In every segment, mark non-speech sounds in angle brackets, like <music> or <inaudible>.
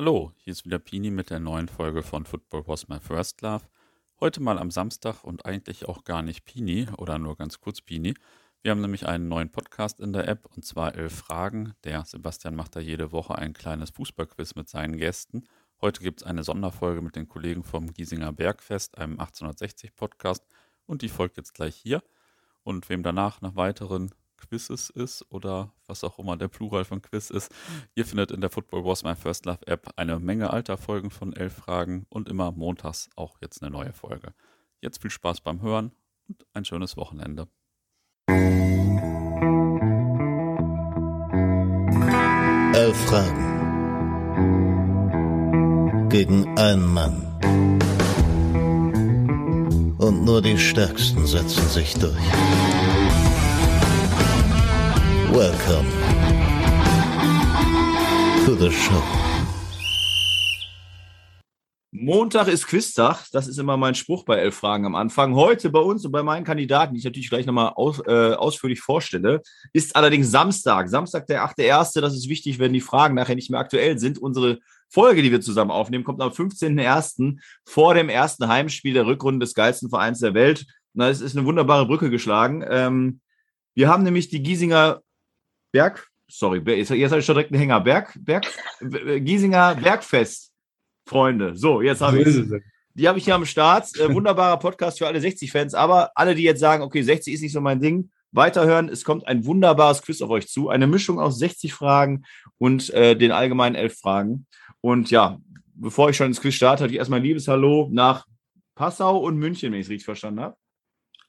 Hallo, hier ist wieder Pini mit der neuen Folge von Football Was My First Love. Heute mal am Samstag und eigentlich auch gar nicht Pini oder nur ganz kurz Pini. Wir haben nämlich einen neuen Podcast in der App und zwar elf Fragen. Der Sebastian macht da jede Woche ein kleines Fußballquiz mit seinen Gästen. Heute gibt es eine Sonderfolge mit den Kollegen vom Giesinger Bergfest, einem 1860 Podcast und die folgt jetzt gleich hier. Und wem danach nach weiteren Quizzes ist oder was auch immer der Plural von Quiz ist. Ihr findet in der Football Was My First Love App eine Menge alter Folgen von elf Fragen und immer montags auch jetzt eine neue Folge. Jetzt viel Spaß beim Hören und ein schönes Wochenende. Elf Fragen gegen einen Mann. Und nur die Stärksten setzen sich durch. Welcome to the show. Montag ist Quiztag. Das ist immer mein Spruch bei elf Fragen am Anfang. Heute bei uns und bei meinen Kandidaten, die ich natürlich gleich nochmal aus, äh, ausführlich vorstelle, ist allerdings Samstag. Samstag, der 8.1. Das ist wichtig, wenn die Fragen nachher nicht mehr aktuell sind. Unsere Folge, die wir zusammen aufnehmen, kommt am 15.01. vor dem ersten Heimspiel der Rückrunde des geilsten Vereins der Welt. Na, es ist eine wunderbare Brücke geschlagen. Ähm, wir haben nämlich die Giesinger Berg, sorry, jetzt, jetzt habe ich schon direkt einen Hänger. Berg, Berg, Giesinger Bergfest, Freunde. So, jetzt habe ich Die habe ich hier am Start. Äh, wunderbarer Podcast für alle 60-Fans, aber alle, die jetzt sagen, okay, 60 ist nicht so mein Ding, weiterhören. Es kommt ein wunderbares Quiz auf euch zu. Eine Mischung aus 60 Fragen und äh, den allgemeinen 11 Fragen. Und ja, bevor ich schon ins Quiz starte, hatte ich erstmal ein liebes Hallo nach Passau und München, wenn ich es richtig verstanden habe.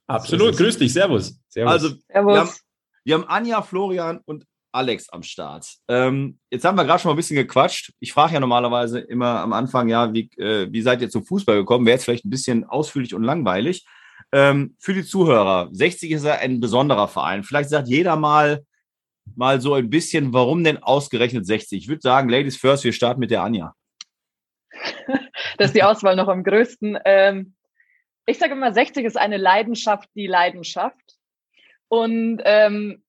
Absolut, grüß dich, Servus. servus. Also, servus. Wir haben Anja, Florian und Alex am Start. Ähm, jetzt haben wir gerade schon mal ein bisschen gequatscht. Ich frage ja normalerweise immer am Anfang, ja, wie, äh, wie seid ihr zum Fußball gekommen? Wäre jetzt vielleicht ein bisschen ausführlich und langweilig. Ähm, für die Zuhörer, 60 ist ja ein besonderer Verein. Vielleicht sagt jeder mal, mal so ein bisschen, warum denn ausgerechnet 60? Ich würde sagen, Ladies first, wir starten mit der Anja. <laughs> das ist die Auswahl noch am größten. Ähm, ich sage immer, 60 ist eine Leidenschaft, die Leidenschaft. Und ähm,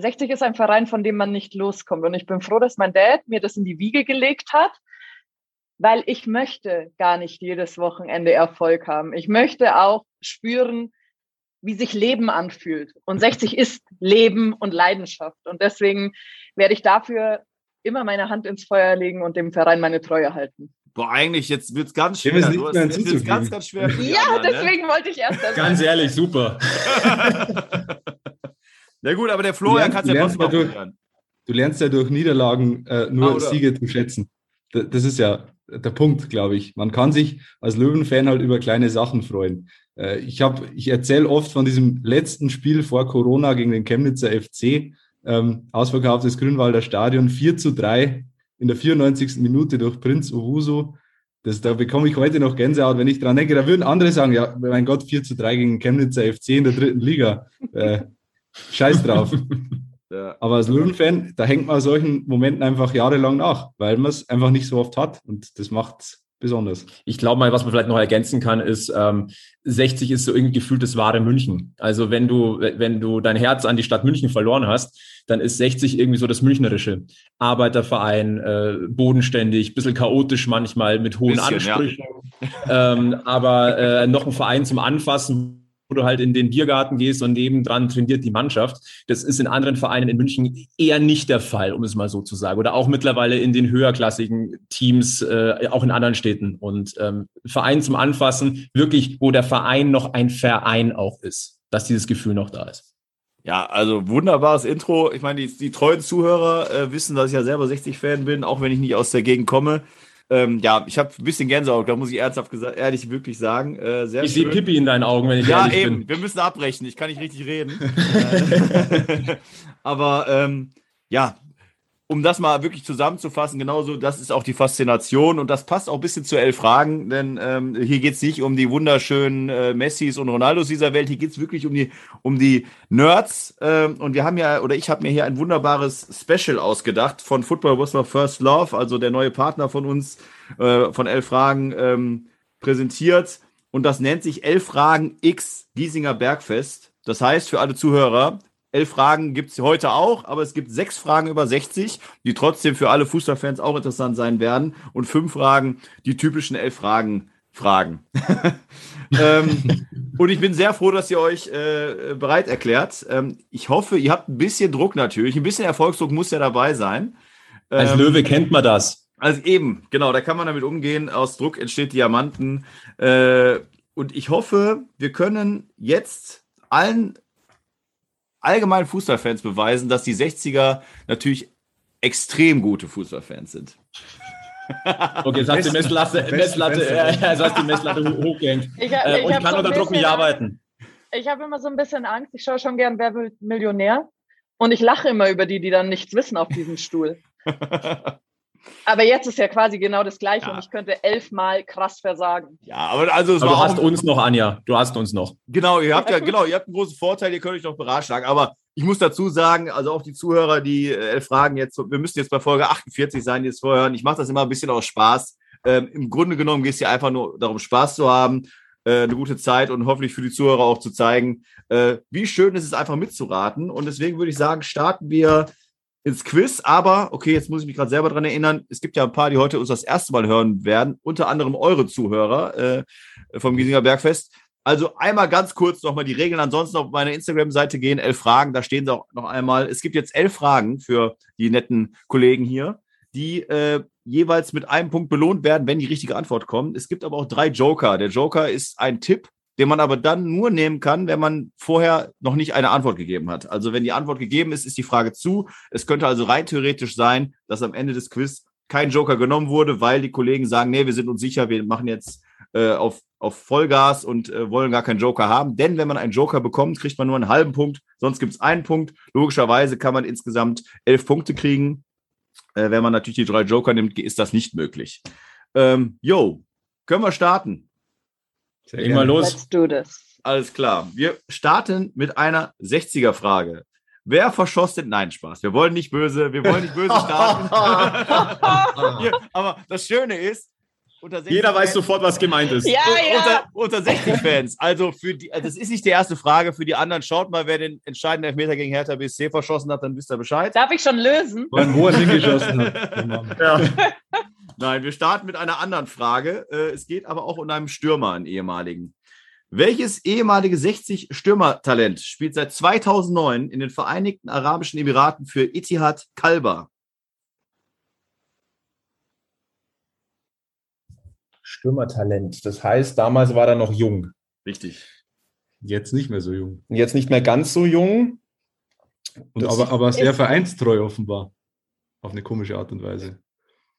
60 ist ein Verein, von dem man nicht loskommt. Und ich bin froh, dass mein Dad mir das in die Wiege gelegt hat, weil ich möchte gar nicht jedes Wochenende Erfolg haben. Ich möchte auch spüren, wie sich Leben anfühlt. Und 60 ist Leben und Leidenschaft. Und deswegen werde ich dafür immer meine Hand ins Feuer legen und dem Verein meine Treue halten. Boah, eigentlich, jetzt wird es ganz schwer. Dem du hast, jetzt ganz, ganz schwer. Ja, anderen, ne? deswegen ne? wollte ich erst das Ganz ehrlich, super. <laughs> <laughs> Na gut, aber der Florian kann es ja trotzdem auch durch, Du lernst ja durch Niederlagen äh, nur ah, Siege zu schätzen. Das ist ja der Punkt, glaube ich. Man kann sich als Löwenfan halt über kleine Sachen freuen. Äh, ich ich erzähle oft von diesem letzten Spiel vor Corona gegen den Chemnitzer FC. Ähm, ausverkauftes Grünwalder Stadion, 4 zu 3 in der 94. Minute durch Prinz Owusu. Das, da bekomme ich heute noch Gänsehaut, wenn ich dran denke. Da würden andere sagen, ja, mein Gott, 4 zu 3 gegen Chemnitzer FC in der dritten Liga. Äh, scheiß drauf. <laughs> ja. Aber als Löwen-Fan, da hängt man solchen Momenten einfach jahrelang nach, weil man es einfach nicht so oft hat. Und das macht besonders. Ich glaube mal, was man vielleicht noch ergänzen kann, ist, ähm, 60 ist so irgendwie gefühlt das wahre München. Also wenn du, wenn du dein Herz an die Stadt München verloren hast, dann ist 60 irgendwie so das Münchnerische. Arbeiterverein, äh, bodenständig, bisschen chaotisch manchmal mit hohen bisschen, Ansprüchen, ja. ähm, aber äh, noch ein Verein zum Anfassen, wo du halt in den Biergarten gehst und nebendran trainiert die Mannschaft. Das ist in anderen Vereinen in München eher nicht der Fall, um es mal so zu sagen. Oder auch mittlerweile in den höherklassigen Teams, äh, auch in anderen Städten. Und ähm, Verein zum Anfassen, wirklich, wo der Verein noch ein Verein auch ist, dass dieses Gefühl noch da ist. Ja, also wunderbares Intro. Ich meine, die, die treuen Zuhörer äh, wissen, dass ich ja selber 60-Fan bin, auch wenn ich nicht aus der Gegend komme. Ähm, ja, ich habe ein bisschen Gänsehaut, da muss ich ernsthaft gesagt, ehrlich wirklich sagen. Äh, sehr ich sehe Pippi in deinen Augen, wenn ich ja, ehrlich eben. bin. Wir müssen abbrechen, ich kann nicht richtig reden. <laughs> <laughs> Aber ähm, ja, um das mal wirklich zusammenzufassen, genauso, das ist auch die Faszination und das passt auch ein bisschen zu elf Fragen, denn ähm, hier geht's nicht um die wunderschönen äh, Messis und Ronaldos dieser Welt, hier geht's wirklich um die, um die Nerds ähm, und wir haben ja, oder ich habe mir hier ein wunderbares Special ausgedacht von Football Was My First Love, also der neue Partner von uns, äh, von elf Fragen ähm, präsentiert und das nennt sich elf Fragen X Giesinger Bergfest. Das heißt für alle Zuhörer, elf Fragen gibt es heute auch, aber es gibt sechs Fragen über 60, die trotzdem für alle Fußballfans auch interessant sein werden. Und fünf Fragen, die typischen elf Fragen fragen. <laughs> ähm, und ich bin sehr froh, dass ihr euch äh, bereit erklärt. Ähm, ich hoffe, ihr habt ein bisschen Druck natürlich. Ein bisschen Erfolgsdruck muss ja dabei sein. Als ähm, Löwe kennt man das. Also eben, genau, da kann man damit umgehen. Aus Druck entsteht Diamanten. Äh, und ich hoffe, wir können jetzt allen allgemeinen Fußballfans beweisen, dass die 60er natürlich extrem gute Fußballfans sind. Okay, jetzt hast du die Messlatte, Messlatte, äh, jetzt hast die Messlatte hochgehängt. Ich, äh, und ich kann so unter Druck nicht arbeiten. Ich habe immer so ein bisschen Angst. Ich schaue schon gern Wer wird Millionär? Und ich lache immer über die, die dann nichts wissen auf diesem Stuhl. <laughs> Aber jetzt ist ja quasi genau das Gleiche ja. und ich könnte elfmal krass versagen. Ja, aber also es aber war du hast uns noch, Anja. Du hast uns noch. Genau, ihr habt ja, genau, ihr habt einen großen Vorteil, ihr könnt euch noch beratschlagen. Aber ich muss dazu sagen, also auch die Zuhörer, die äh, elf Fragen jetzt, wir müssen jetzt bei Folge 48 sein, die es vorher hören. Ich mache das immer ein bisschen aus Spaß. Ähm, Im Grunde genommen geht es hier einfach nur darum, Spaß zu haben, äh, eine gute Zeit und hoffentlich für die Zuhörer auch zu zeigen, äh, wie schön es ist, einfach mitzuraten. Und deswegen würde ich sagen, starten wir ins Quiz. Aber, okay, jetzt muss ich mich gerade selber dran erinnern, es gibt ja ein paar, die heute uns das erste Mal hören werden, unter anderem eure Zuhörer äh, vom Giesinger Bergfest. Also einmal ganz kurz nochmal die Regeln. Ansonsten auf meine Instagram-Seite gehen, elf Fragen, da stehen sie auch noch einmal. Es gibt jetzt elf Fragen für die netten Kollegen hier, die äh, jeweils mit einem Punkt belohnt werden, wenn die richtige Antwort kommt. Es gibt aber auch drei Joker. Der Joker ist ein Tipp, den man aber dann nur nehmen kann, wenn man vorher noch nicht eine Antwort gegeben hat. Also wenn die Antwort gegeben ist, ist die Frage zu. Es könnte also rein theoretisch sein, dass am Ende des Quiz kein Joker genommen wurde, weil die Kollegen sagen, nee, wir sind uns sicher, wir machen jetzt äh, auf, auf Vollgas und äh, wollen gar keinen Joker haben. Denn wenn man einen Joker bekommt, kriegt man nur einen halben Punkt, sonst gibt es einen Punkt. Logischerweise kann man insgesamt elf Punkte kriegen. Äh, wenn man natürlich die drei Joker nimmt, ist das nicht möglich. Ähm, yo, können wir starten? Sehr mal los. Let's do this. Alles klar. Wir starten mit einer 60er-Frage. Wer verschoss den? Nein, Spaß. Wir wollen nicht böse, wir wollen nicht böse starten. <laughs> <laughs> Hier, aber das Schöne ist, jeder weiß sofort, was gemeint ist. Ja, ja. Unter, unter 60 Fans. Also für die, das ist nicht die erste Frage. Für die anderen schaut mal, wer den entscheidenden Elfmeter gegen Hertha BSC verschossen hat, dann wisst ihr Bescheid. Darf ich schon lösen? Wann wo er hingeschossen hat. <laughs> ja. Nein, wir starten mit einer anderen Frage. Äh, es geht aber auch um einen Stürmer, einen ehemaligen. Welches ehemalige 60 Stürmertalent spielt seit 2009 in den Vereinigten Arabischen Emiraten für Etihad Kalba? Stürmertalent. Das heißt, damals war er noch jung. Richtig. Jetzt nicht mehr so jung. Jetzt nicht mehr ganz so jung. Und aber, aber sehr vereinstreu offenbar. Auf eine komische Art und Weise.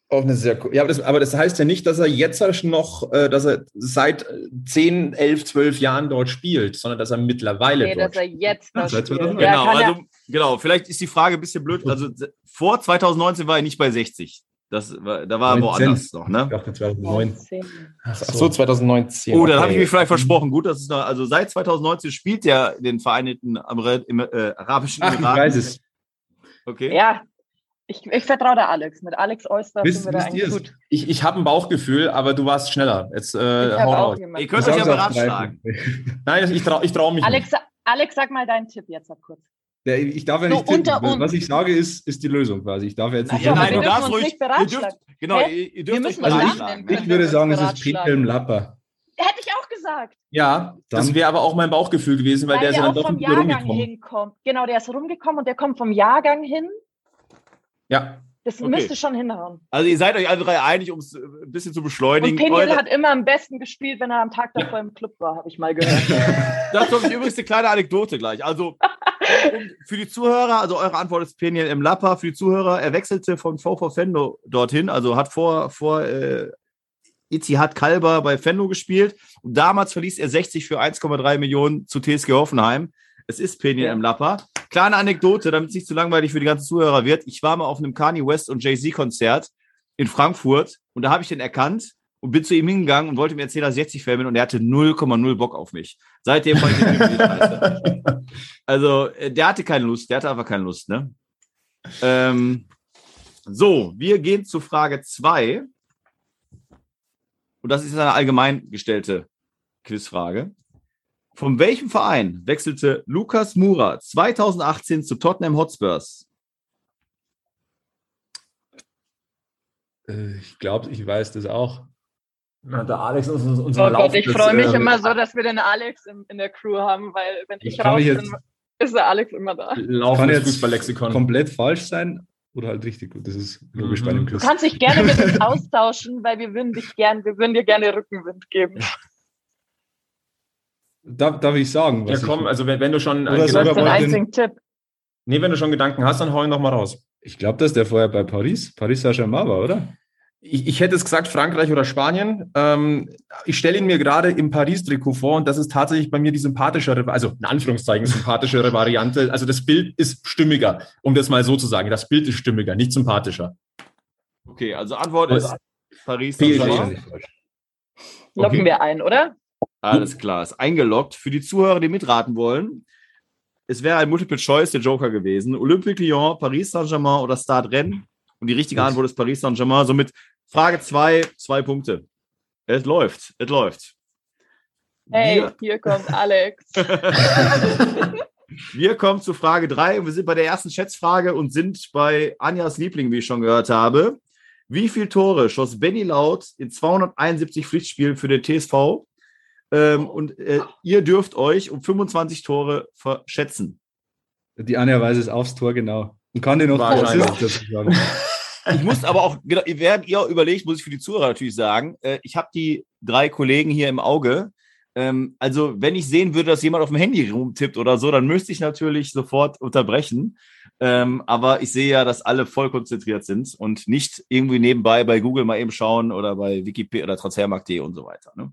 Auf eine sehr, ja, aber das, aber das heißt ja nicht, dass er jetzt noch, äh, dass er seit 10, 11, 12 Jahren dort spielt, sondern dass er mittlerweile nee, dort dass er jetzt ja, spielt. Genau, ja, also, genau, vielleicht ist die Frage ein bisschen blöd. Also vor 2019 war er nicht bei 60. Das, da war er woanders noch, ne? Ich dachte 2019. Ach so, 2019. Oh, dann okay. habe ich mich vielleicht versprochen. Gut, das ist noch, also seit 2019 spielt er in den Vereinigten im, äh, Arabischen Ach, Emiraten. Ich weiß es. Okay. Ja, ich, ich vertraue da Alex. Mit Alex Oyster sind wir da eigentlich gut. Ich, ich habe ein Bauchgefühl, aber du warst schneller. Jetzt äh, hau raus. Ihr könnt euch ja beratschlagen. Nein, ich traue ich trau mich Alex, nicht. Alex, sag mal deinen Tipp jetzt ab kurz. Ich darf ja nicht so tippen. Was ich sage, ist, ist die Lösung quasi. Ich darf jetzt nicht. Ja, nein, du darfst ruhig. Ihr dürft, genau, ihr, ihr dürft euch also ich, ich würde sagen, es ist Pethelm Lapper. Hätte ich auch gesagt. Ja, das wäre aber auch mein Bauchgefühl gewesen, weil, weil der ist ja dann doch vom Jahrgang hinkommt. Genau, der ist rumgekommen und der kommt vom Jahrgang hin. Ja. Das okay. müsste schon hinhauen. Also ihr seid euch alle drei einig, um es ein bisschen zu beschleunigen. Und Peniel hat immer am besten gespielt, wenn er am Tag davor im Club war, habe ich mal gehört. <laughs> das ist übrigens eine kleine Anekdote gleich. Also für die Zuhörer, also eure Antwort ist Peniel im Lappa. Für die Zuhörer, er wechselte von VV Fendo dorthin, also hat vor, vor äh, Itihad Kalber bei Fendo gespielt. Und damals verließ er 60 für 1,3 Millionen zu TSG Hoffenheim. Es ist Peniel ja. im Lappa. Kleine Anekdote, damit es nicht zu langweilig für die ganzen Zuhörer wird. Ich war mal auf einem Kanye West und Jay-Z-Konzert in Frankfurt und da habe ich den erkannt und bin zu ihm hingegangen und wollte mir erzählen, dass ich 60 Fan bin und er hatte 0,0 Bock auf mich. Seitdem war ich nicht <laughs> Also, äh, der hatte keine Lust, der hatte einfach keine Lust, ne? Ähm, so, wir gehen zu Frage 2. Und das ist eine allgemein gestellte Quizfrage. Von welchem Verein wechselte Lukas Mura 2018 zu Tottenham Hotspurs? Äh, ich glaube, ich weiß das auch. Ja, der Alex ist unser Oh Gott, ich freue mich äh, immer so, dass wir den Alex in, in der Crew haben, weil wenn ich raus bin, ist der Alex immer da. Kann jetzt Fußballlexikon komplett falsch sein oder halt richtig gut. Das ist logisch mhm. bei dem Quiz. Du kannst dich gerne mit uns austauschen, weil wir würden dich gern, wir würden dir gerne Rückenwind geben. Darf, darf ich sagen? ja, komm, also wenn, wenn du schon einen Gedanken, einzigen Tipp. Nee, wenn du schon Gedanken hast, dann hau ihn noch mal raus. Ich glaube, dass der vorher bei Paris, Paris Saint-Germain war, oder? ich, ich hätte es gesagt, Frankreich oder Spanien. Ähm, ich stelle ihn mir gerade im Paris-Trikot vor und das ist tatsächlich bei mir die sympathischere, also in Anführungszeichen sympathischere Variante. Also das Bild ist stimmiger, um das mal so zu sagen. Das Bild ist stimmiger, nicht sympathischer. Okay, also Antwort ist Paris. Locken okay. wir ein, oder? Alles klar, ist eingeloggt. Für die Zuhörer, die mitraten wollen, es wäre ein Multiple Choice der Joker gewesen. Olympique Lyon, Paris Saint-Germain oder Stade Rennes. Und die richtige Antwort ist Paris Saint-Germain. Somit Frage zwei, zwei Punkte. Es läuft, es läuft. Hey, wir, hier kommt Alex. <laughs> wir kommen zu Frage drei und wir sind bei der ersten Schätzfrage und sind bei Anjas Liebling, wie ich schon gehört habe. Wie viele Tore schoss Benny Laut in 271 Pflichtspielen für den TSV? Ähm, und äh, ihr dürft euch um 25 Tore verschätzen. Die Anja weiß es aufs Tor genau. Und kann dir noch Assist sagen. <laughs> Ich muss aber auch, genau, während ihr überlegt, muss ich für die Zuhörer natürlich sagen, äh, ich habe die drei Kollegen hier im Auge. Ähm, also, wenn ich sehen würde, dass jemand auf dem Handy rumtippt oder so, dann müsste ich natürlich sofort unterbrechen. Ähm, aber ich sehe ja, dass alle voll konzentriert sind und nicht irgendwie nebenbei bei Google mal eben schauen oder bei Wikipedia oder Transfermarkt.de und so weiter. Ne?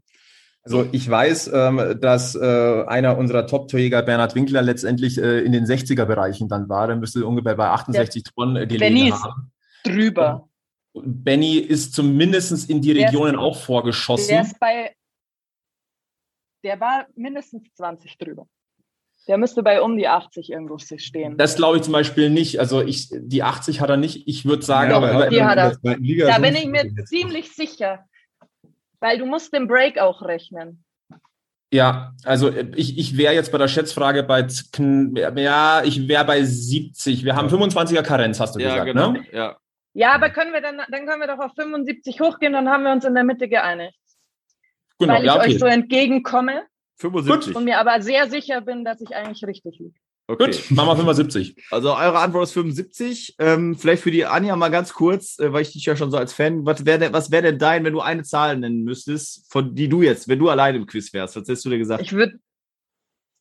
Also ich weiß, ähm, dass äh, einer unserer Top-Torjäger, Bernhard Winkler, letztendlich äh, in den 60er-Bereichen dann war. Der müsste ungefähr bei 68 Der Tonnen äh, gelegen Benny haben. drüber. Benny ist zumindest in die Regionen der auch vorgeschossen. Der ist bei, der war mindestens 20 drüber. Der müsste bei um die 80 irgendwo stehen. Das glaube ich zum Beispiel nicht. Also ich, die 80 hat er nicht. Ich würde sagen, ja, aber, die hat er. Da bin ich mir ziemlich sicher. Weil du musst den Break auch rechnen. Ja, also ich, ich wäre jetzt bei der Schätzfrage bei, ja, ich wäre bei 70. Wir haben 25er Karenz, hast du ja, gesagt, genau. ne? Ja. ja, aber können wir dann, dann können wir doch auf 75 hochgehen, dann haben wir uns in der Mitte geeinigt. Genau, Weil ich ja, okay. euch so entgegenkomme 75. und mir aber sehr sicher bin, dass ich eigentlich richtig liege. Okay. Gut, machen wir 75. Also eure Antwort ist 75. Ähm, vielleicht für die Anja mal ganz kurz, äh, weil ich dich ja schon so als Fan, was wäre denn, wär denn dein, wenn du eine Zahl nennen müsstest, von die du jetzt, wenn du alleine im Quiz wärst, was hättest du dir gesagt? Ich würde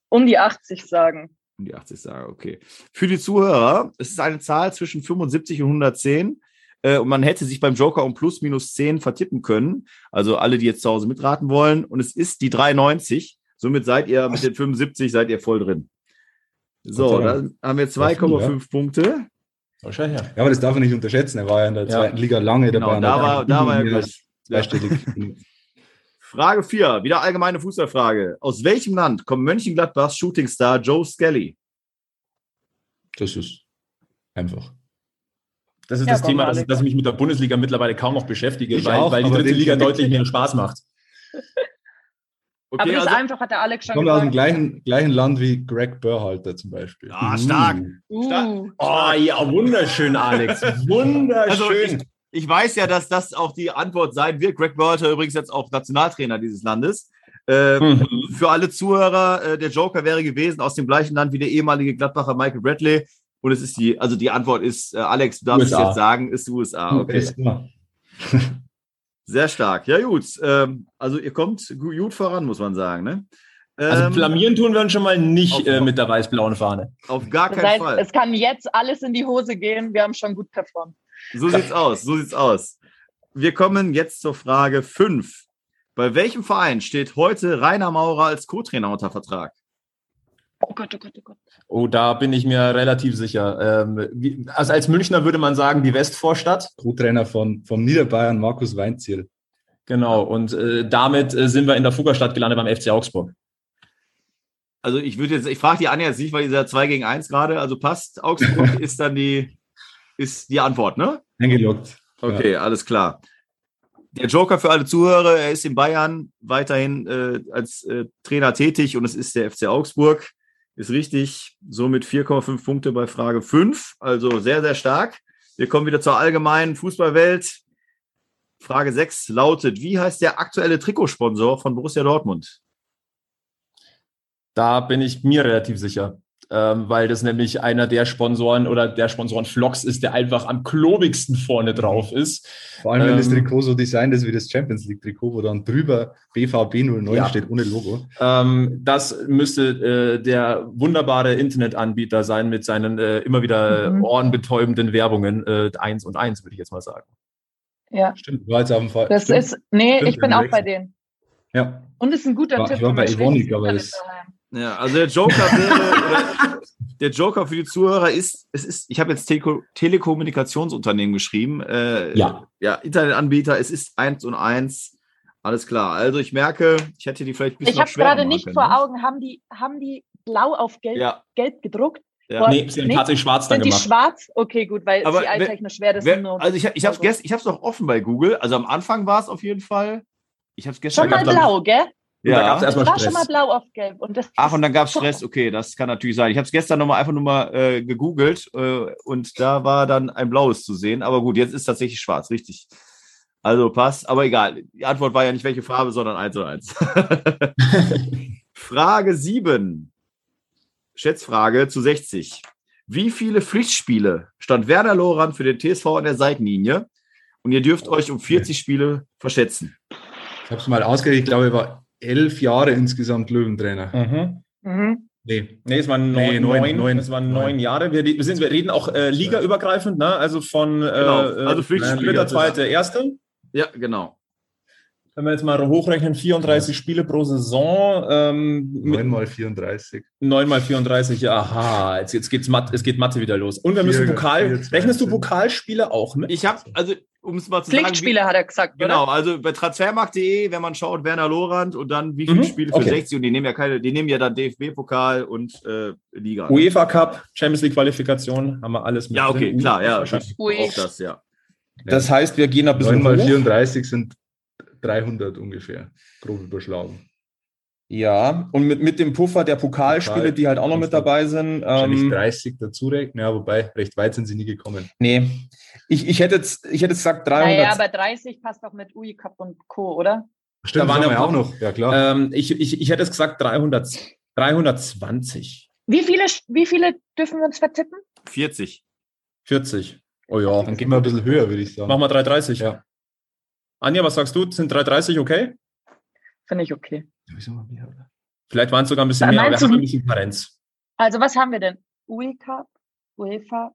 um die 80 sagen. Um die 80 sagen, okay. Für die Zuhörer, es ist eine Zahl zwischen 75 und 110 äh, und man hätte sich beim Joker um plus minus 10 vertippen können. Also alle, die jetzt zu Hause mitraten wollen. Und es ist die 93. Somit seid ihr mit den 75 seid ihr voll drin. So, dann haben wir 2,5 Punkte. Wahrscheinlich, ja. Ja, aber das darf man nicht unterschätzen. Er war ja in der zweiten Liga lange genau, dabei. Da war, da war er gut. Zweistellig. <laughs> Frage 4, wieder allgemeine Fußballfrage. Aus welchem Land kommt Mönchengladbachs Shootingstar Joe Skelly? Das ist einfach. Das ist ja, das Thema, dass, dass, ich mich mit der Bundesliga mittlerweile kaum noch beschäftige, weil, auch, weil die dritte Liga deutlich mehr Spaß macht. Okay, aber das also, einfach hat der Alex schon kommt gesagt. aus dem gleichen, gleichen Land wie Greg Burhalter zum Beispiel. Ah, stark. Uh. stark. Oh ja, wunderschön, Alex. <laughs> Wunderschön. Also ich, ich, weiß ja, dass das auch die Antwort sein wird. Greg Burhalter übrigens jetzt auch Nationaltrainer dieses Landes. Äh, mhm. Für alle Zuhörer, äh, der Joker wäre gewesen aus dem gleichen Land wie der ehemalige Gladbacher Michael Bradley. Und es ist die, also die Antwort ist, äh, Alex, du darfst es jetzt sagen, ist USA. Okay. <laughs> Sehr stark. Ja, gut. Ähm, also ihr kommt gut voran, muss man sagen. Ne? Also ähm, blamieren tun wir uns schon mal nicht äh, mit der weiß-blauen Fahne. Auf gar keinen das heißt, Fall. Es kann jetzt alles in die Hose gehen. Wir haben schon gut performt. So sieht's aus. So sieht's aus. Wir kommen jetzt zur Frage 5. Bei welchem Verein steht heute Rainer Maurer als Co-Trainer unter Vertrag? Oh Gott, oh Gott, oh Gott. Oh, da bin ich mir relativ sicher. Ähm, wie, also als Münchner würde man sagen, die Westvorstadt. Co-Trainer von, vom Niederbayern Markus Weinziel. Genau, und äh, damit äh, sind wir in der Fuggerstadt gelandet beim FC Augsburg. Also ich würde jetzt, ich frage die Anja jetzt nicht, weil ihr seid 2 gegen 1 gerade, also passt Augsburg <laughs> ist dann die, ist die Antwort, ne? Eingeloggt. Okay, ja. alles klar. Der Joker für alle Zuhörer, er ist in Bayern weiterhin äh, als äh, Trainer tätig und es ist der FC Augsburg. Ist richtig. Somit 4,5 Punkte bei Frage 5. Also sehr, sehr stark. Wir kommen wieder zur allgemeinen Fußballwelt. Frage 6 lautet, wie heißt der aktuelle Trikotsponsor von Borussia Dortmund? Da bin ich mir relativ sicher ähm, weil das nämlich einer der Sponsoren oder der Sponsoren Vlogs ist, der einfach am klobigsten vorne drauf ist. Vor allem, wenn ähm, das Trikot so designt ist wie das Champions League Trikot, wo dann drüber BVB 09 ja. steht, ohne Logo. Ähm, das müsste äh, der wunderbare Internetanbieter sein mit seinen äh, immer wieder mhm. ohrenbetäubenden Werbungen. Äh, eins und eins, würde ich jetzt mal sagen. Ja. Stimmt, war jetzt auf dem Fall. Das Stimmt. ist, nee, Stimmt, ich bin auch bei denen. Ja. Und es ist ein guter war, Tipp. Ich war bei Evonik, aber das. Ja, also der Joker wäre, der Joker für die Zuhörer ist, es ist, ich habe jetzt Tele Telekommunikationsunternehmen geschrieben. Äh, ja. Ja, Internetanbieter, es ist eins und eins. Alles klar. Also ich merke, ich hätte die vielleicht ein bisschen Ich habe gerade nicht können, vor ne? Augen, haben die, haben die blau auf gelb, ja. gelb gedruckt? Ja. Nee, sie haben tatsächlich schwarz dann sind gemacht. die schwarz? Okay, gut, weil Aber CI-technisch wäre das wer, nur. Also ich, ich habe es ich noch offen bei Google. Also am Anfang war es auf jeden Fall. Ich habe es gestern. Schon mal blau, gell? Ja, da gab es erstmal Stress. war schon mal blau auf gelb. Und das Ach, und dann gab es <laughs> Stress. Okay, das kann natürlich sein. Ich habe es gestern nochmal einfach nur mal äh, gegoogelt äh, und da war dann ein blaues zu sehen. Aber gut, jetzt ist tatsächlich schwarz, richtig. Also passt, aber egal. Die Antwort war ja nicht welche Farbe, sondern eins und eins. <laughs> Frage 7. Schätzfrage zu 60. Wie viele Pflichtspiele stand Werner Lorand für den TSV an der Seitenlinie? Und ihr dürft euch um 40 Spiele verschätzen. Ich habe es mal ausgerechnet, ich glaube, er war elf Jahre insgesamt Löwentrainer. Mhm. Mhm. Nee. nee, es waren neun, nee, neun, neun, es waren neun, neun Jahre. Wir, wir, sind, wir reden auch äh, ligaübergreifend, ne? also von äh, genau. also Dritter, zweite, erste. Ja, genau. Wenn wir jetzt mal hochrechnen, 34 Spiele pro Saison. Ähm, 9 mal 34. 9 mal 34, aha, jetzt, jetzt geht's Mat, es geht Mathe wieder los. Und wir müssen Pokal, rechnest du Pokalspiele auch mit? Ich habe, also um es mal zu Pflichtspiele sagen. hat er gesagt, Genau, oder? also bei transfermarkt.de, wenn man schaut, Werner Lorand und dann wie viele mhm, Spiele für okay. 60 und die nehmen ja keine, die nehmen ja dann DFB-Pokal und äh, Liga. UEFA Cup, Champions League Qualifikation, haben wir alles mit. Ja, okay, drin. klar, ja, auch das, ja. Das heißt, wir gehen bisschen 9 mal 34 sind 300 ungefähr, grob überschlagen. Ja, und mit, mit dem Puffer der Pokalspiele, Pokal, die halt auch noch mit dabei sind. Wahrscheinlich ähm, 30 dazu rechnen, ja, wobei recht weit sind sie nie gekommen. Nee, ich, ich, hätte, jetzt, ich hätte jetzt gesagt 300. Naja, aber 30 passt doch mit UI Cup und Co., oder? Stimmt, da waren ja auch noch. Ja, klar. Ähm, ich, ich, ich hätte jetzt gesagt 300, 320. Wie viele, wie viele dürfen wir uns vertippen? 40. 40. Oh ja. Dann gehen wir ein bisschen höher, würde ich sagen. Machen wir 330. Ja. Anja, was sagst du? Sind 330 okay? Finde ich okay. Vielleicht waren es sogar ein bisschen mehr, aber wir haben ein bisschen Karenz. Also, was haben wir denn? UI Cup, UEFA,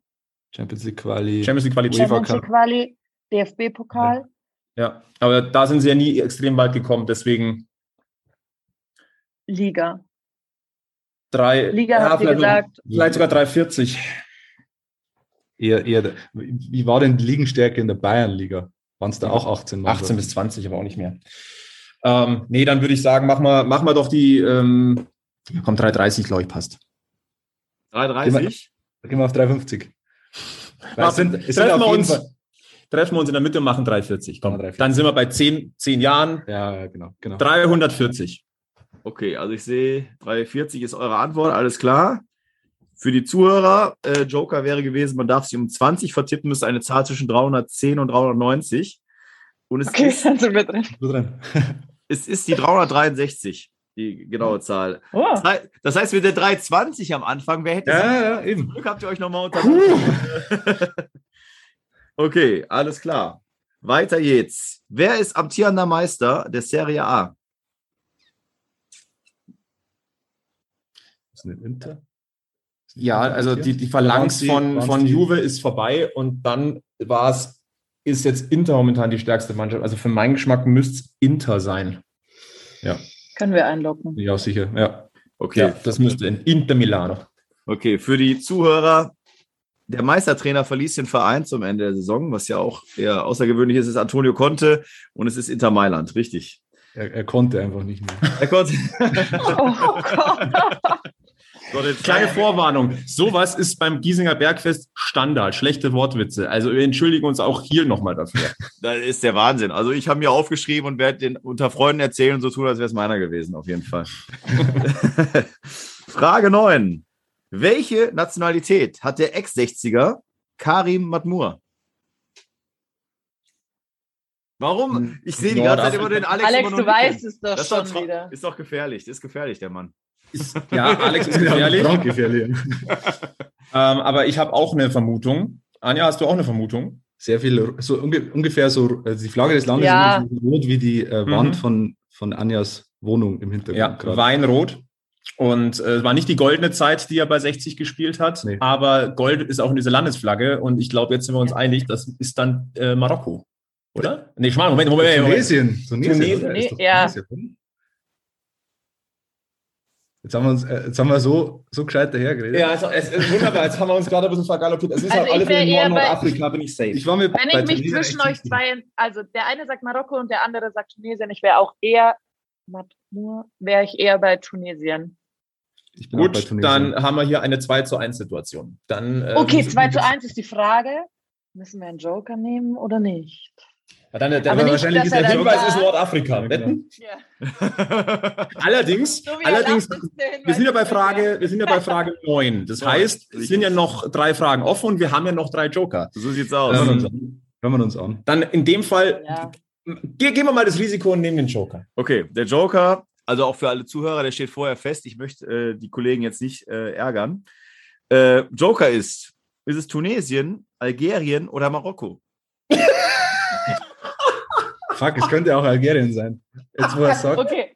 Champions League Quali, Champions League Quali, Champions League Quali, DFB-Pokal. Ja, aber da sind sie ja nie extrem weit gekommen, deswegen. Liga. Drei, Liga ja, habt ihr gesagt. Vielleicht sogar 340. Eher, eher, wie war denn die Ligenstärke in der Bayernliga? Waren es da auch 18? 18 bis 20, aber auch nicht mehr. Ähm, nee, dann würde ich sagen, mach mal, mach mal doch die, ähm, komm, 330, glaube ich, passt. 330? Dann gehen wir auf 350. Was sind, es treffen, wir uns, treffen wir uns in der Mitte und machen 340. Komm, 340. Dann sind wir bei 10, 10 Jahren. Ja, genau, genau. 340. Okay, also ich sehe, 340 ist eure Antwort, alles klar. Für die Zuhörer, äh, Joker wäre gewesen, man darf sich um 20 vertippen, müsste eine Zahl zwischen 310 und 390. Und es okay, ist, dann <laughs> sind wir drin. Es ist die 363 die genaue Zahl. Oh. Das, heißt, mit der 320 am Anfang, wer hätte ja, ja, eben. Glück habt ihr euch nochmal unter. <laughs> okay, alles klar. Weiter geht's. Wer ist amtierender Meister der Serie A? ist ein Inter? Ja, also die, die Phalanx von, von Juve ist vorbei und dann war es, ist jetzt Inter momentan die stärkste Mannschaft. Also für meinen Geschmack müsste es Inter sein. Ja. Können wir einloggen? Ja, sicher. Ja. Okay. Ja, das müsste in Inter Milano. Okay, für die Zuhörer, der Meistertrainer verließ den Verein zum Ende der Saison, was ja auch eher außergewöhnlich ist, ist Antonio Conte und es ist Inter Mailand, richtig. Er, er konnte einfach nicht mehr. Er konnte. <laughs> oh Gott. So, Kleine Vorwarnung. Sowas ist beim Giesinger Bergfest Standard. Schlechte Wortwitze. Also wir entschuldigen uns auch hier nochmal dafür. <laughs> Das ist der Wahnsinn. Also ich habe mir aufgeschrieben und werde den unter Freunden erzählen und so tun, als wäre es meiner gewesen, auf jeden Fall. <laughs> Frage 9. Welche Nationalität hat der Ex-60er Karim Matmur? Warum? Ich sehe die ganze Zeit immer den Alex. Alex, immer du weißt es doch Das ist schon doch, wieder. ist doch gefährlich. Das ist gefährlich, der Mann. Ist, ja, Alex ist <laughs> gefährlich. Frank gefährlich. ähm, aber ich habe auch eine Vermutung. Anja, hast du auch eine Vermutung? Sehr viel, so unge ungefähr so, also die Flagge des Landes Ja. ist rot wie die äh, Mhm. Wand von, von Anjas Wohnung im Hintergrund. Ja, gerade. Weinrot. Und äh, war nicht die goldene Zeit, die er bei 60 gespielt hat, Nee. aber Gold ist auch in dieser Landesflagge. Und ich glaube, jetzt sind wir uns einig, das ist dann äh, Marokko. Oder? Nee, Moment, Moment, Moment. Tunesien. Tunesien. Tunesien. Ja. Tunesien, oder? Jetzt haben wir uns, äh, jetzt haben wir so, so gescheit dahergeredet. Ja, also, es ist wunderbar. Jetzt haben wir uns gerade ein bisschen vergaloppiert. Es ist Also auf alle ich wär Fälle eher Nord- bei- Nordafrika, bin ich safe. Ich war mir Wenn bei ich mich Tunesien zwischen euch zwei, also der eine sagt Marokko und der andere sagt Tunesien, ich wäre auch eher, wäre ich eher bei Tunesien. Ich bin Gut, Tunesien. dann haben wir hier eine 2 zu 1 Situation. Dann, äh, Okay, müssen 2 wir zu jetzt- 1 ist die Frage. Müssen wir einen Joker nehmen oder nicht? Ja, Dann, der, Aber nicht, wahrscheinlich ist er der dann Hinweis ist Nordafrika. Ja, Wetten? Ja. <laughs> Allerdings, So er allerdings, wir sind ja bei Frage, wir sind ja bei Frage 9. Das heißt, es sind ja noch drei Fragen offen und wir haben ja noch drei Joker. So sieht's aus. Hören wir uns Ähm, an. Hören wir uns an. Dann in dem Fall, Ja. ge gehen wir mal das Risiko und nehmen den Joker. Okay, der Joker, also auch für alle Zuhörer, der steht vorher fest. Ich möchte äh, die Kollegen jetzt nicht äh, ärgern. Äh, Joker ist, ist es Tunesien, Algerien oder Marokko? <laughs> Fuck, es könnte auch Algerien sein. Jetzt, wo er <laughs> sagt. Okay,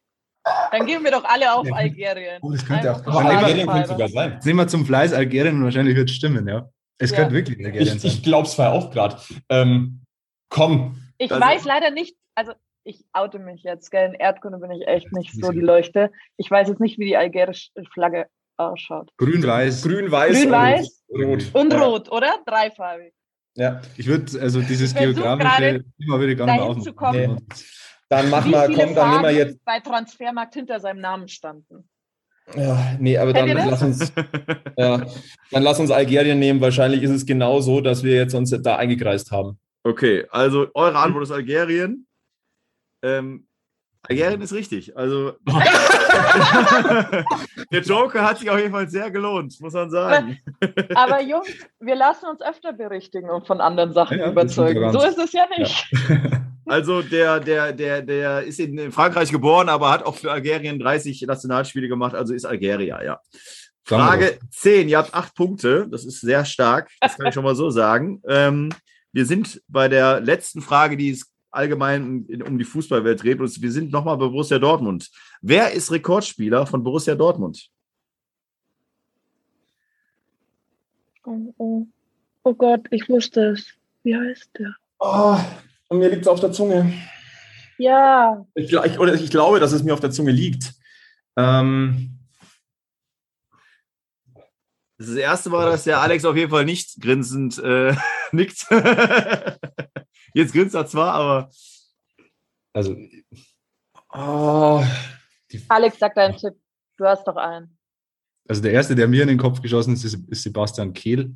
dann gehen wir doch alle auf Ja. Algerien. Oh, das könnte Einfach auch- Algerien könnte sogar sein. Nehmen wir zum Fleiß Algerien und wahrscheinlich wird es stimmen, ja. Es Ja. könnte wirklich Algerien Ich, sein. ich glaube es zwar auch gerade. Ähm, komm, Ich Also- weiß leider nicht, also ich oute mich jetzt, gell? In Erdkunde bin ich echt nicht so die Leuchte. Ich weiß jetzt nicht, wie die algerische Flagge ausschaut. Grün-Weiß. grün-weiß Grün-weiß und rot. Und ja. rot, oder? Dreifarbig. Ja. Ich würde, also dieses geografische Thema würde ich gar nicht aufmachen. kommen. Dann mach Wie mal, komm, dann nehmen wir Farben jetzt. bei Transfermarkt hinter seinem Namen standen? Ja, nee, aber dann Kennt lass uns, <laughs> ja, dann lass uns Algerien nehmen. Wahrscheinlich ist es genau so, dass wir jetzt uns da eingekreist haben. Okay, also eure Antwort ist Algerien. Ähm, Algerien ist richtig. Also <laughs> <laughs> der Joker hat sich auf jeden Fall sehr gelohnt, muss man sagen. Aber Jungs, wir lassen uns öfter berichtigen und von anderen Sachen Ja, überzeugen. ja So ist es ja nicht. <laughs> Also der, der, der, der ist in Frankreich geboren, aber hat auch für Algerien 30 Nationalspiele gemacht, also ist Algerier, ja. Frage 10, ihr habt acht Punkte, das ist sehr stark, das kann ich schon mal so sagen. Ähm, wir sind bei der letzten Frage, die es allgemein in, um die Fußballwelt dreht, und wir sind nochmal bei Borussia Dortmund. Wer ist Rekordspieler von Borussia Dortmund? Oh, oh. oh Gott, ich wusste es. Wie heißt der? Oh, und mir liegt es auf der Zunge. Ja, Ich, ich, oder ich glaube, dass es mir auf der Zunge liegt. Ähm, Das ist das erste Mal, dass der Alex auf jeden Fall nicht grinsend äh, <laughs> nickt. Jetzt grinst er zwar, aber Also, oh, Alex, sag deinen Tipp. Du hast doch einen. also der erste, der mir in den Kopf geschossen ist, ist, ist Sebastian Kehl.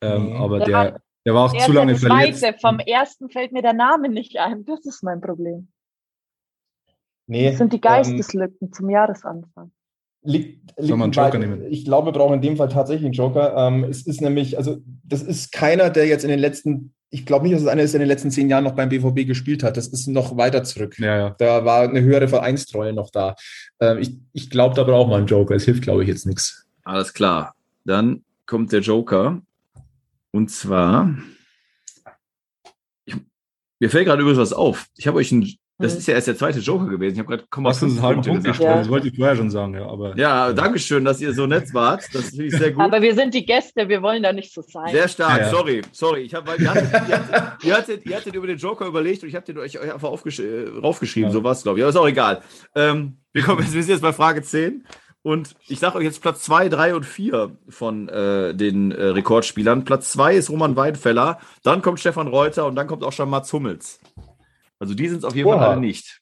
Ähm, Mhm. aber Der der, war- der war auch Er zu lange der verletzt. zweite. Vom ersten fällt mir der Name nicht ein. Das ist mein Problem. nee. Das sind die ähm, Geisteslücken zum Jahresanfang. Liegt, liegt Soll man einen Joker bei- nehmen? Ich glaube, wir brauchen in dem Fall tatsächlich einen Joker. Ähm, es ist nämlich, also das ist keiner, der jetzt in den letzten, ich glaube nicht, dass es einer ist, der in den letzten zehn Jahren noch beim BVB gespielt hat. Das ist noch weiter zurück. Ja, ja. Da war eine höhere Vereinstreue noch da. Ähm, ich ich glaube, da braucht man einen Joker. Es hilft, glaube ich, jetzt nichts. alles klar. Dann kommt der Joker. Und zwar, ich, mir fällt gerade übrigens was auf. Ich habe euch ein, das Hm. ist ja erst der zweite Joker gewesen. Ich habe gerade Du hast uns einen halben Punkt gesagt. Ja. Das wollte ich vorher schon sagen, ja. Aber Ja, danke schön, dass ihr so nett wart. Das finde ich sehr gut. Aber wir sind die Gäste, wir wollen da nicht so sein. Sehr stark, Ja, ja. sorry, sorry. Ich hab, weil ihr, hattet, ihr, hattet, ihr, hattet, ihr hattet über den Joker überlegt und ich habe den euch euch einfach aufgesch äh, raufgeschrieben, Ja. so was, glaube ich. Aber ist auch egal. Ähm, wir, kommen, wir sind jetzt bei Frage 10 und ich sage euch jetzt Platz 2, 3 und 4 von äh, den äh, Rekordspielern. Platz 2 ist Roman Weidenfeller, dann kommt Stefan Reuter und dann kommt auch schon Mats Hummels. Also die sind es auf jeden Fall Oha. alle nicht.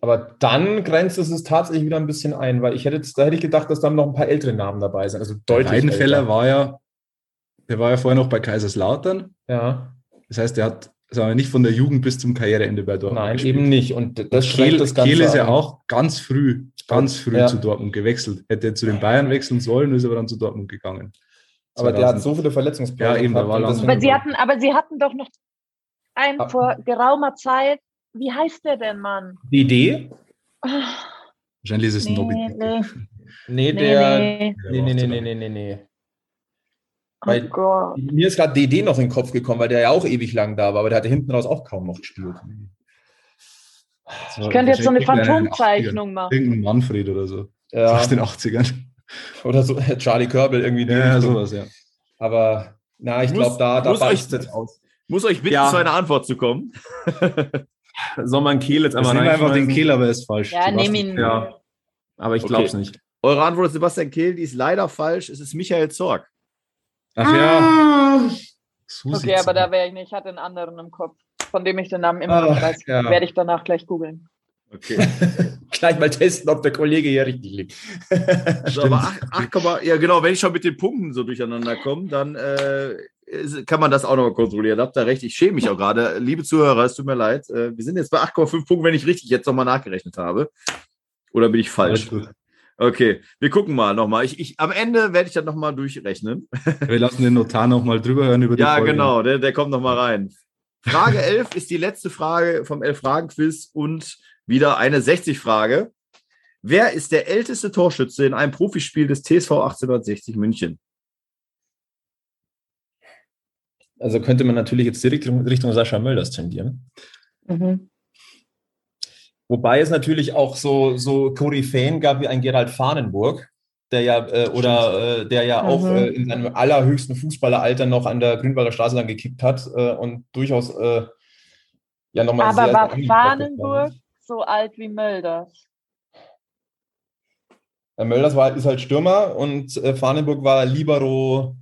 Aber dann grenzt es es tatsächlich wieder ein bisschen ein, weil ich hätte da hätte ich gedacht, dass dann noch ein paar ältere Namen dabei sind. Also deutlich. Weidenfeller war ja, der war ja vorher noch bei Kaiserslautern. Ja. Das heißt, der hat sagen wir, nicht von der Jugend bis zum Karriereende bei Dortmund. Nein, gespielt. eben nicht. Und das Kehl, das Ganze Kehl ist ja auch ganz früh, ganz früh ja. zu Dortmund gewechselt. Hätte zu den Bayern wechseln sollen, ist aber dann zu Dortmund gegangen. Aber 2000. der hat so viele Verletzungsprobleme. Ja, eben, da war aber sie hatten, aber sie hatten doch noch einen ah. vor geraumer Zeit. Wie heißt der denn, Mann? DD? Wahrscheinlich ist es nee, Nobby. Nee. nee, der. Nee, nee, nee, nee, nee, nee, nee. Weil oh mir ist gerade DD noch in den Kopf gekommen, weil der ja auch ewig lang da war, aber der hatte hinten raus auch kaum noch gespielt. So, ich könnte jetzt so eine Phantomzeichnung machen. Irgendein Manfred oder so. Ja. Aus den 80ern. Oder so Charlie Körbel irgendwie. Ja, sowas, ja. Aber na, ich glaube, da, da beißt es aus. Muss euch bitten, ja. zu einer Antwort zu kommen. <laughs> Soll man Kehl jetzt einmal nehmen einfach den Kehl, aber er ist falsch. Ja, nehm ihn. Ja. Aber ich glaube es okay. nicht. Eure Antwort ist Sebastian Kehl, die ist leider falsch. Es ist Michael Zorg. Ach ja. Ah. okay, aber da wäre ich nicht. Ich hatte einen anderen im Kopf, von dem ich den Namen immer noch weiß. Ja. Werde ich danach gleich googeln. Okay. <laughs> gleich mal testen, ob der Kollege hier richtig liegt. so, aber <laughs> ach, ach, ja genau, wenn ich schon mit den Punkten so durcheinander komme, dann äh, kann man das auch noch kontrollieren. Habt ihr recht, ich schäme mich auch gerade. Liebe Zuhörer, es tut mir leid. Äh, wir sind jetzt bei 8,5 Punkten, wenn ich richtig jetzt nochmal nachgerechnet habe. Oder bin ich falsch? Okay, wir gucken mal nochmal. Ich, ich, am Ende werde ich das nochmal durchrechnen. Wir lassen den Notar nochmal drüber hören über die Ja, Folge. genau, der, der kommt nochmal rein. Frage 11 ist die letzte Frage vom Elf-Fragen-Quiz und wieder eine 60-Frage. Wer ist der älteste Torschütze in einem Profispiel des TSV 1860 München? Also könnte man natürlich jetzt direkt Richtung Sascha Mölders tendieren. Mhm. Wobei es natürlich auch so, so Koryphäen gab wie ein Gerald Fahnenburg, der ja äh, oder äh, der ja mhm. auch äh, in seinem allerhöchsten Fußballeralter noch an der Grünwalder Straße dann gekickt hat äh, und durchaus äh, ja nochmal Aber war Fahnenburg so alt wie Mölders? Mölders war, ist halt Stürmer und äh, Fahnenburg war Libero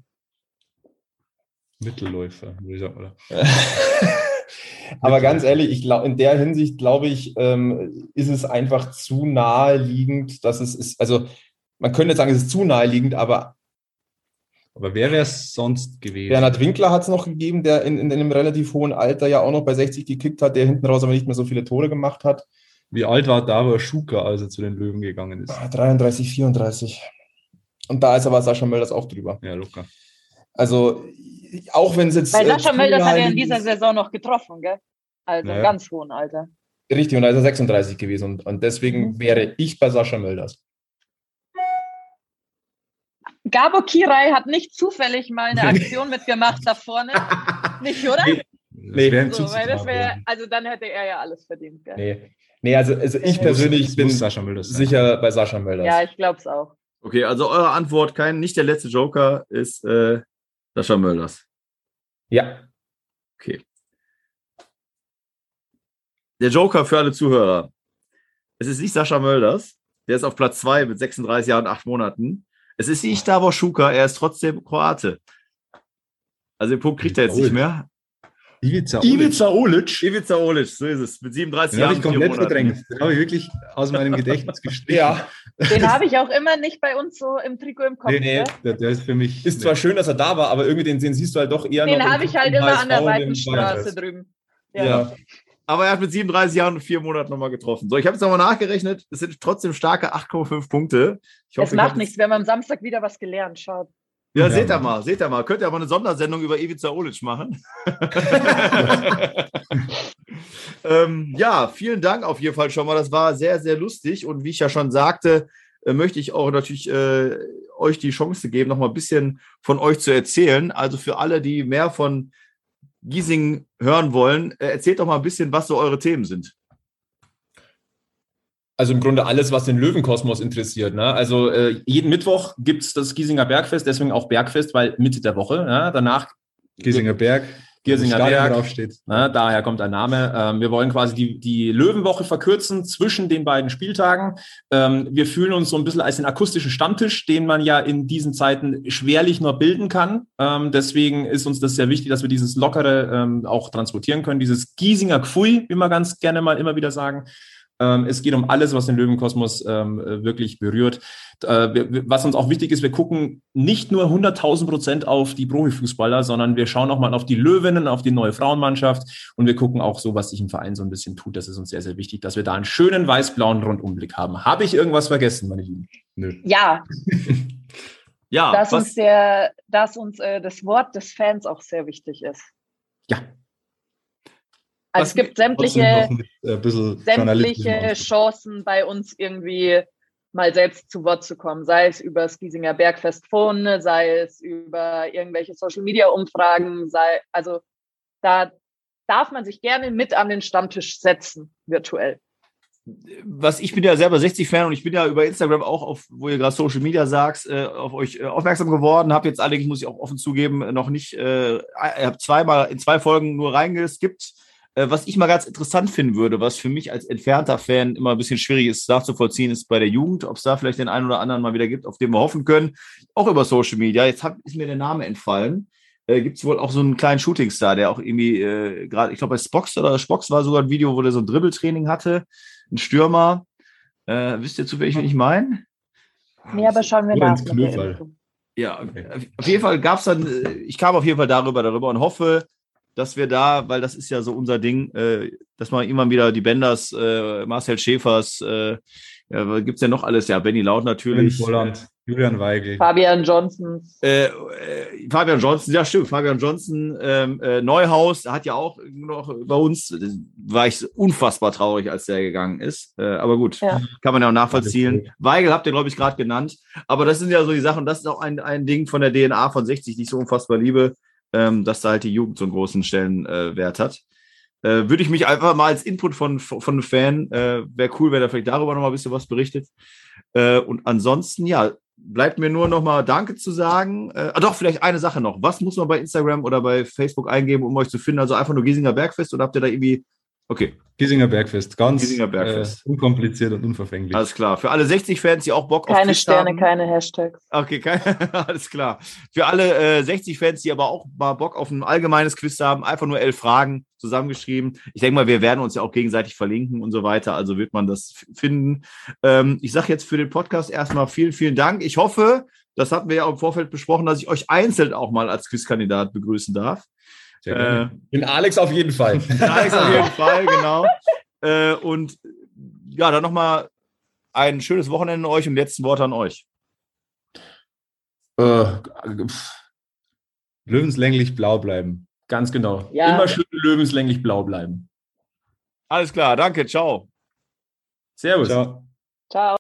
Mittelläufer, würde ich sagen, oder? <laughs> Aber ganz ehrlich, ich glaube, in der Hinsicht glaube ich, ähm, ist es einfach zu naheliegend, dass es ist, also man könnte sagen, es ist zu naheliegend, aber. Aber wer wäre es sonst gewesen? Bernhard Winkler hat es noch gegeben, der in, in, einem relativ hohen Alter ja auch noch bei 60 gekickt hat, der hinten raus aber nicht mehr so viele Tore gemacht hat. Wie alt war Davor Schuka, als er zu den Löwen gegangen ist? 33, ah, 34. Und da ist aber Sascha Mölders auch drüber. Ja, locker. Also auch wenn es jetzt. Weil Sascha äh, Mölders hat er in dieser Saison noch getroffen, gell? Also naja. ganz hohen Alter. Richtig, und da ist er 36 gewesen. Und, und deswegen mhm. wäre ich bei Sascha Mölders. Gabo Kirai hat nicht zufällig mal eine Aktion mitgemacht da vorne. <laughs> nicht, oder? Nee. nee. So, weil das wär, also dann hätte er ja alles verdient. Gell? Nee. nee, also, also ich persönlich bin sicher bei Sascha Mölders. Ja, ich glaube es auch. Okay, also eure Antwort, kein, nicht der letzte Joker, ist äh, Sascha Mölders. Ja. Okay. Der Joker für alle Zuhörer. Es ist nicht Sascha Mölders. Der ist auf Platz 2 mit 36 Jahren und 8 Monaten. Es ist nicht Davor Schuka, er ist trotzdem Kroate. Also den Punkt kriegt er jetzt nicht mehr. Ivica Olic. Ivica Olic. Ivica Olic, so ist es. Mit 37 Jahren. Den habe ich komplett verdrängt. Den habe ich wirklich aus meinem Gedächtnis gestrichen. Ja. Den habe ich auch immer nicht bei uns so im Trikot im Kopf. Nee, nee, der, der, ist für mich. Ist zwar schön, dass er da war, aber irgendwie den, den siehst du halt doch eher den noch. Den habe ich halt immer an der Seitenstraße drüben. Ja. ja. Aber er hat mit 37 Jahren und vier Monaten nochmal getroffen. So, ich habe jetzt nochmal nachgerechnet. Es sind trotzdem starke 8,5 Punkte. Ich hoffe, es macht nichts. Wir haben am Samstag wieder was gelernt. Schaut. Ja, seht ihr mal, seht ihr mal. Könnt ihr aber eine Sondersendung über Ivica Olic machen? <laughs> ähm, ja, vielen Dank auf jeden Fall schon mal. Das war sehr, sehr lustig. Und wie ich ja schon sagte, äh, möchte ich auch natürlich äh, euch die Chance geben, noch mal ein bisschen von euch zu erzählen. Also für alle, die mehr von Giesing hören wollen, äh, erzählt doch mal ein bisschen, was so eure Themen sind. Also im Grunde alles, was den Löwenkosmos interessiert. Ne? Also äh, jeden Mittwoch gibt es das Giesinger Bergfest, deswegen auch Bergfest, weil Mitte der Woche. Ja? Danach Giesinger Berg. Giersinger Berg. Draufsteht. Na, daher kommt ein Name. Ähm, wir wollen quasi die, die Löwenwoche verkürzen zwischen den beiden Spieltagen. Ähm, wir fühlen uns so ein bisschen als den akustischen Stammtisch, den man ja in diesen Zeiten schwerlich nur bilden kann. Ähm, deswegen ist uns das sehr wichtig, dass wir dieses Lockere ähm, auch transportieren können, dieses Giesinger Gfui, wie wir ganz gerne mal immer wieder sagen. Ähm, es geht um alles, was den Löwenkosmos ähm, äh, wirklich berührt. Äh, was uns auch wichtig ist, wir gucken nicht nur 100.000 Prozent auf die Profifußballer, sondern wir schauen auch mal auf die Löwinnen, auf die neue Frauenmannschaft und wir gucken auch so, was sich im Verein so ein bisschen tut. Das ist uns sehr, sehr wichtig, dass wir da einen schönen weiß-blauen Rundumblick haben. Habe ich irgendwas vergessen, meine Lieben? Nö. Ja. <laughs> ja. Dass was? uns, der, dass uns äh, das Wort des Fans auch sehr wichtig ist. Ja, also es gibt sämtliche, mit, äh, sämtliche Chancen bei uns irgendwie mal selbst zu Wort zu kommen, sei es über das Giesinger Bergfest Phone, sei es über irgendwelche Social Media Umfragen, sei, also da darf man sich gerne mit an den Stammtisch setzen, virtuell. Was ich bin ja selber 60-Fan und ich bin ja über Instagram auch auf, wo ihr gerade Social Media sagt, äh, auf euch äh, aufmerksam geworden. Habe jetzt allerdings, muss ich auch offen zugeben, noch nicht, äh, habe zweimal in zwei Folgen nur reingeskippt äh, was ich mal ganz interessant finden würde, was für mich als entfernter Fan immer ein bisschen schwierig ist nachzuvollziehen, ist bei der Jugend, ob es da vielleicht den einen oder anderen mal wieder gibt, auf den wir hoffen können, auch über Social Media. Jetzt hab, ist mir der Name entfallen. Äh, gibt es wohl auch so einen kleinen Shootingstar, der auch irgendwie äh, gerade, ich glaube bei Spox oder Spox war sogar ein Video, wo der so ein Dribbeltraining hatte, ein Stürmer. Äh, wisst ihr zufällig, wen ich meine? Nee, aber schauen wir nach. Ja, auf jeden Fall gab es dann, äh, ich kam auf jeden Fall darüber, darüber und hoffe, dass wir da, weil das ist ja so unser Ding, äh, dass man immer wieder die Benders, äh, Marcel Schäfers, äh, ja, gibt es ja noch alles? Ja, Benny Laut natürlich. Volland, Julian Weigel. Fabian Johnson. Äh, äh, Fabian Johnson, ja stimmt, Fabian Johnson, ähm, äh, Neuhaus hat ja auch noch bei uns, war ich unfassbar traurig, als der gegangen ist. Äh, aber gut, ja. kann man ja auch nachvollziehen. Weigel habt ihr, glaube ich, gerade genannt. Aber das sind ja so die Sachen, das ist auch ein, ein Ding von der DNA von 60, die ich so unfassbar liebe ähm, dass da halt die Jugend so einen großen Stellenwert äh, hat. Äh, Würde ich mich einfach mal als Input von, von einem Fan, äh, wäre cool, wenn er vielleicht darüber noch mal ein bisschen was berichtet. Äh, und ansonsten, ja, bleibt mir nur noch mal Danke zu sagen. Äh, ah, doch, vielleicht eine Sache noch. Was muss man bei Instagram oder bei Facebook eingeben, um euch zu finden? Also einfach nur Giesinger Bergfest oder habt ihr da irgendwie Okay. Giesinger Bergfest, ganz Giesinger Bergfest. Äh, unkompliziert und unverfänglich. Alles klar. Für alle 60-Fans, die auch Bock keine auf Keine Sterne, haben. keine Hashtags. Okay, keine, <laughs> alles klar. Für alle äh, 60-Fans, die aber auch mal Bock auf ein allgemeines Quiz haben, einfach nur elf Fragen zusammengeschrieben. Ich denke mal, wir werden uns ja auch gegenseitig verlinken und so weiter, also wird man das finden. Ähm, ich sage jetzt für den Podcast erstmal vielen, vielen Dank. Ich hoffe, das hatten wir ja im Vorfeld besprochen, dass ich euch einzeln auch mal als Quizkandidat begrüßen darf. Äh, den Alex auf jeden Fall. <laughs> Den Alex auf jeden Fall, genau. Äh, und ja, dann nochmal ein schönes Wochenende an euch und letzten Worte an euch. Äh, löwenslänglich blau bleiben. Ganz genau. Ja. Immer schön löwenslänglich blau bleiben. Alles klar, danke, ciao. Servus. Ciao. Ciao.